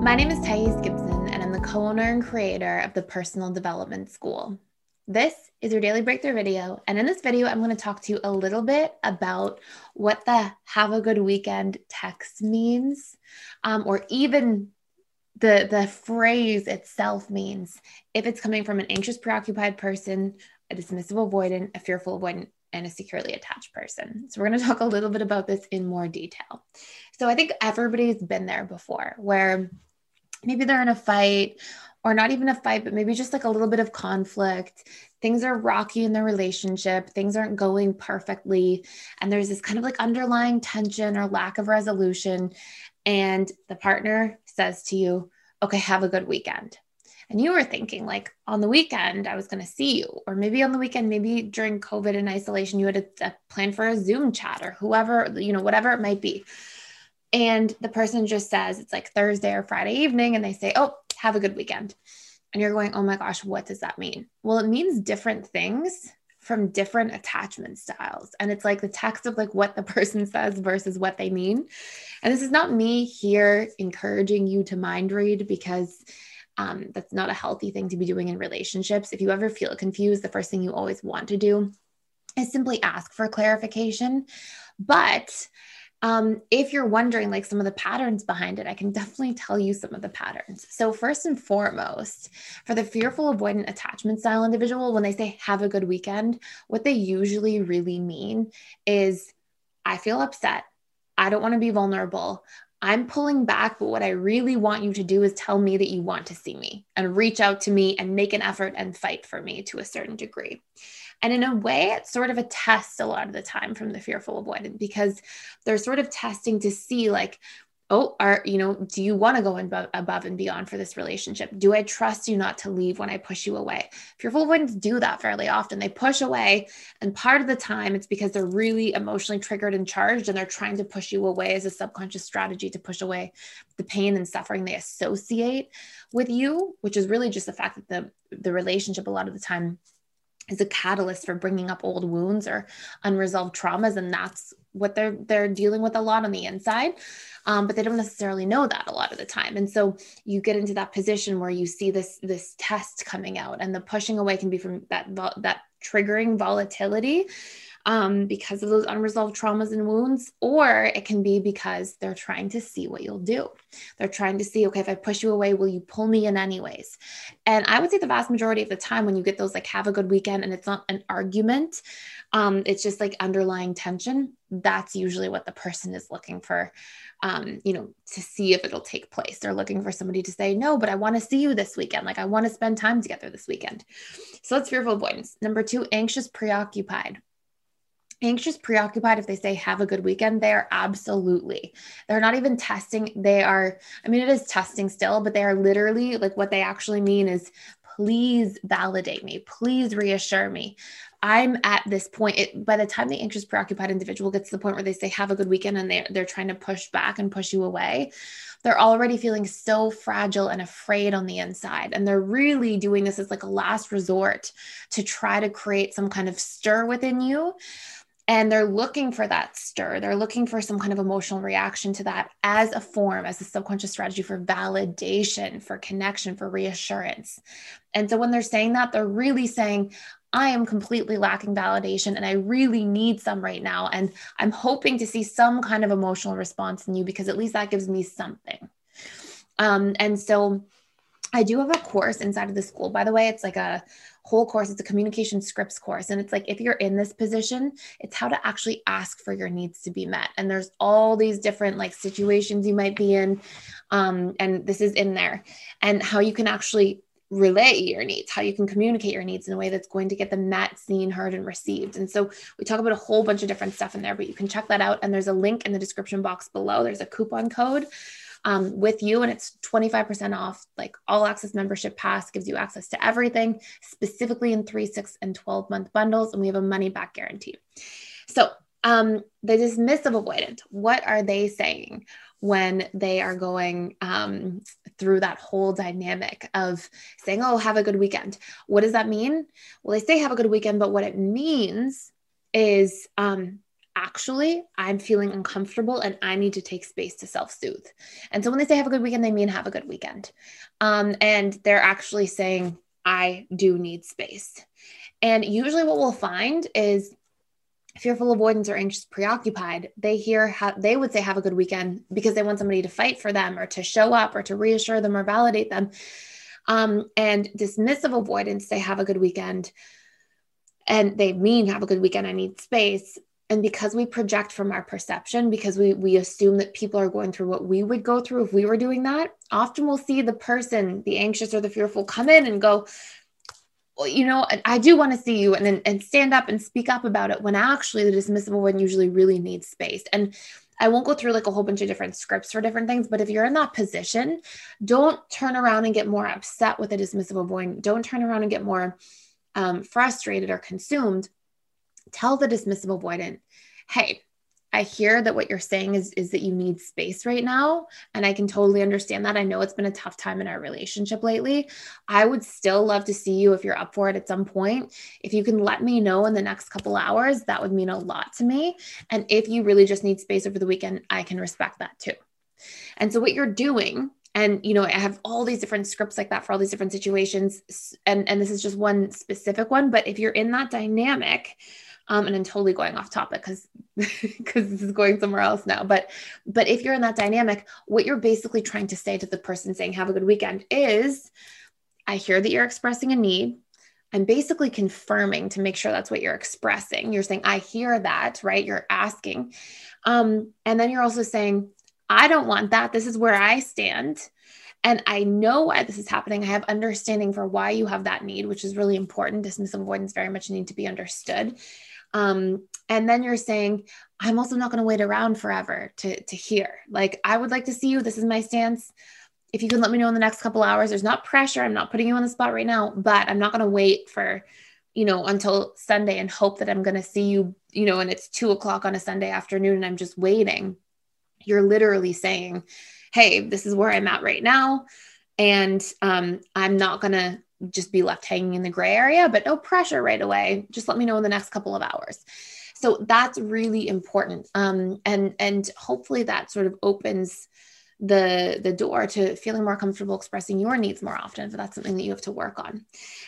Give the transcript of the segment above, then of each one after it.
My name is Thais Gibson, and I'm the co owner and creator of the Personal Development School. This is your daily breakthrough video. And in this video, I'm going to talk to you a little bit about what the have a good weekend text means, um, or even the, the phrase itself means if it's coming from an anxious, preoccupied person, a dismissive avoidant, a fearful avoidant, and a securely attached person. So, we're going to talk a little bit about this in more detail. So, I think everybody's been there before where maybe they're in a fight or not even a fight, but maybe just like a little bit of conflict. Things are rocky in the relationship, things aren't going perfectly. And there's this kind of like underlying tension or lack of resolution. And the partner says to you, Okay, have a good weekend. And you were thinking, like, on the weekend, I was going to see you. Or maybe on the weekend, maybe during COVID and isolation, you had a, a plan for a Zoom chat or whoever, you know, whatever it might be. And the person just says it's like Thursday or Friday evening, and they say, Oh, have a good weekend. And you're going, oh my gosh, what does that mean? Well, it means different things from different attachment styles. And it's like the text of like what the person says versus what they mean. And this is not me here encouraging you to mind read because um, that's not a healthy thing to be doing in relationships. If you ever feel confused, the first thing you always want to do is simply ask for clarification. But um, if you're wondering like some of the patterns behind it, I can definitely tell you some of the patterns. So, first and foremost, for the fearful avoidant attachment style individual, when they say have a good weekend, what they usually really mean is I feel upset. I don't want to be vulnerable. I'm pulling back, but what I really want you to do is tell me that you want to see me and reach out to me and make an effort and fight for me to a certain degree. And in a way, it's sort of a test a lot of the time from the fearful avoidant because they're sort of testing to see, like, oh, are you know, do you want to go above, above and beyond for this relationship? Do I trust you not to leave when I push you away? Fearful avoidants do that fairly often. They push away, and part of the time it's because they're really emotionally triggered and charged, and they're trying to push you away as a subconscious strategy to push away the pain and suffering they associate with you, which is really just the fact that the the relationship a lot of the time is a catalyst for bringing up old wounds or unresolved traumas and that's what they're they're dealing with a lot on the inside. Um, but they don't necessarily know that a lot of the time. And so you get into that position where you see this this test coming out and the pushing away can be from that that triggering volatility um, because of those unresolved traumas and wounds, or it can be because they're trying to see what you'll do. They're trying to see, okay, if I push you away, will you pull me in anyways? And I would say the vast majority of the time when you get those like have a good weekend and it's not an argument, um, it's just like underlying tension. That's usually what the person is looking for, um, you know, to see if it'll take place. They're looking for somebody to say, no, but I want to see you this weekend. Like I want to spend time together this weekend. So that's fearful avoidance. Number two, anxious, preoccupied anxious preoccupied if they say have a good weekend they are absolutely they're not even testing they are i mean it is testing still but they are literally like what they actually mean is please validate me please reassure me i'm at this point it, by the time the anxious preoccupied individual gets to the point where they say have a good weekend and they're, they're trying to push back and push you away they're already feeling so fragile and afraid on the inside. And they're really doing this as like a last resort to try to create some kind of stir within you and they're looking for that stir they're looking for some kind of emotional reaction to that as a form as a subconscious strategy for validation for connection for reassurance and so when they're saying that they're really saying I am completely lacking validation and I really need some right now. And I'm hoping to see some kind of emotional response in you because at least that gives me something. Um, and so I do have a course inside of the school, by the way. It's like a whole course. It's a communication scripts course. And it's like, if you're in this position, it's how to actually ask for your needs to be met. And there's all these different like situations you might be in. Um, and this is in there and how you can actually relay your needs, how you can communicate your needs in a way that's going to get them met, seen, heard, and received. And so we talk about a whole bunch of different stuff in there, but you can check that out. And there's a link in the description box below. There's a coupon code um, with you, and it's 25% off. Like all access membership pass gives you access to everything, specifically in three, six, and 12 month bundles. And we have a money back guarantee. So, um, the dismissive avoidant, what are they saying? when they are going um, through that whole dynamic of saying, Oh, have a good weekend. What does that mean? Well, they say have a good weekend, but what it means is um, actually, I'm feeling uncomfortable and I need to take space to self soothe. And so when they say have a good weekend, they mean have a good weekend. Um, and they're actually saying, I do need space. And usually, what we'll find is fearful avoidants or anxious preoccupied they hear how they would say have a good weekend because they want somebody to fight for them or to show up or to reassure them or validate them um, and dismissive avoidants they have a good weekend and they mean have a good weekend i need space and because we project from our perception because we we assume that people are going through what we would go through if we were doing that often we'll see the person the anxious or the fearful come in and go well, you know i do want to see you and and stand up and speak up about it when actually the dismissive one usually really needs space and I won't go through like a whole bunch of different scripts for different things, but if you're in that position, don't turn around and get more upset with a dismissive avoidant. Don't turn around and get more um, frustrated or consumed, tell the dismissive avoidant, hey, I hear that what you're saying is is that you need space right now and I can totally understand that. I know it's been a tough time in our relationship lately. I would still love to see you if you're up for it at some point. If you can let me know in the next couple hours, that would mean a lot to me. And if you really just need space over the weekend, I can respect that too. And so what you're doing and you know i have all these different scripts like that for all these different situations and and this is just one specific one but if you're in that dynamic um, and i'm totally going off topic because because this is going somewhere else now but but if you're in that dynamic what you're basically trying to say to the person saying have a good weekend is i hear that you're expressing a need I'm basically confirming to make sure that's what you're expressing. You're saying, I hear that, right? You're asking. Um, and then you're also saying, I don't want that. This is where I stand. And I know why this is happening. I have understanding for why you have that need, which is really important. Dismissive avoidants very much need to be understood. Um, and then you're saying, I'm also not going to wait around forever to, to hear. Like, I would like to see you. This is my stance. If you can let me know in the next couple hours, there's not pressure. I'm not putting you on the spot right now, but I'm not going to wait for, you know, until Sunday and hope that I'm going to see you, you know, and it's two o'clock on a Sunday afternoon and I'm just waiting you're literally saying, Hey, this is where I'm at right now. And um, I'm not going to just be left hanging in the gray area, but no pressure right away. Just let me know in the next couple of hours. So that's really important. Um, and, and hopefully that sort of opens the the door to feeling more comfortable expressing your needs more often if that's something that you have to work on.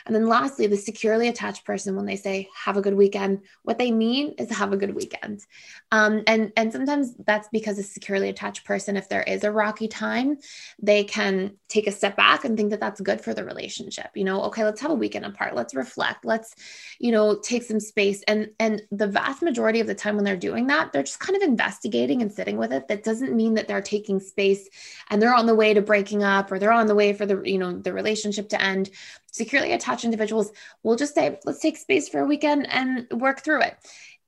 And then lastly the securely attached person when they say have a good weekend what they mean is have a good weekend. Um, and and sometimes that's because a securely attached person if there is a rocky time they can take a step back and think that that's good for the relationship you know okay let's have a weekend apart. Let's reflect. Let's you know take some space. And and the vast majority of the time when they're doing that they're just kind of investigating and sitting with it. That doesn't mean that they're taking space and they're on the way to breaking up or they're on the way for the you know the relationship to end securely attached individuals will just say let's take space for a weekend and work through it.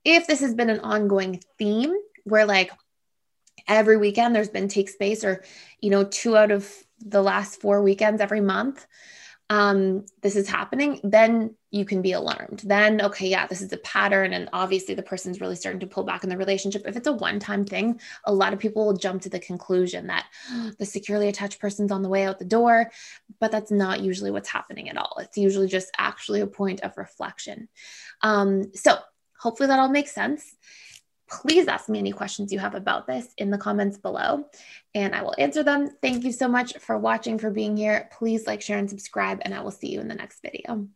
If this has been an ongoing theme where like every weekend there's been take space or you know two out of the last four weekends every month um, this is happening, then you can be alarmed. Then, okay, yeah, this is a pattern. And obviously, the person's really starting to pull back in the relationship. If it's a one time thing, a lot of people will jump to the conclusion that oh, the securely attached person's on the way out the door. But that's not usually what's happening at all. It's usually just actually a point of reflection. Um, so, hopefully, that all makes sense please ask me any questions you have about this in the comments below and I will answer them. Thank you so much for watching, for being here. Please like, share, and subscribe, and I will see you in the next video.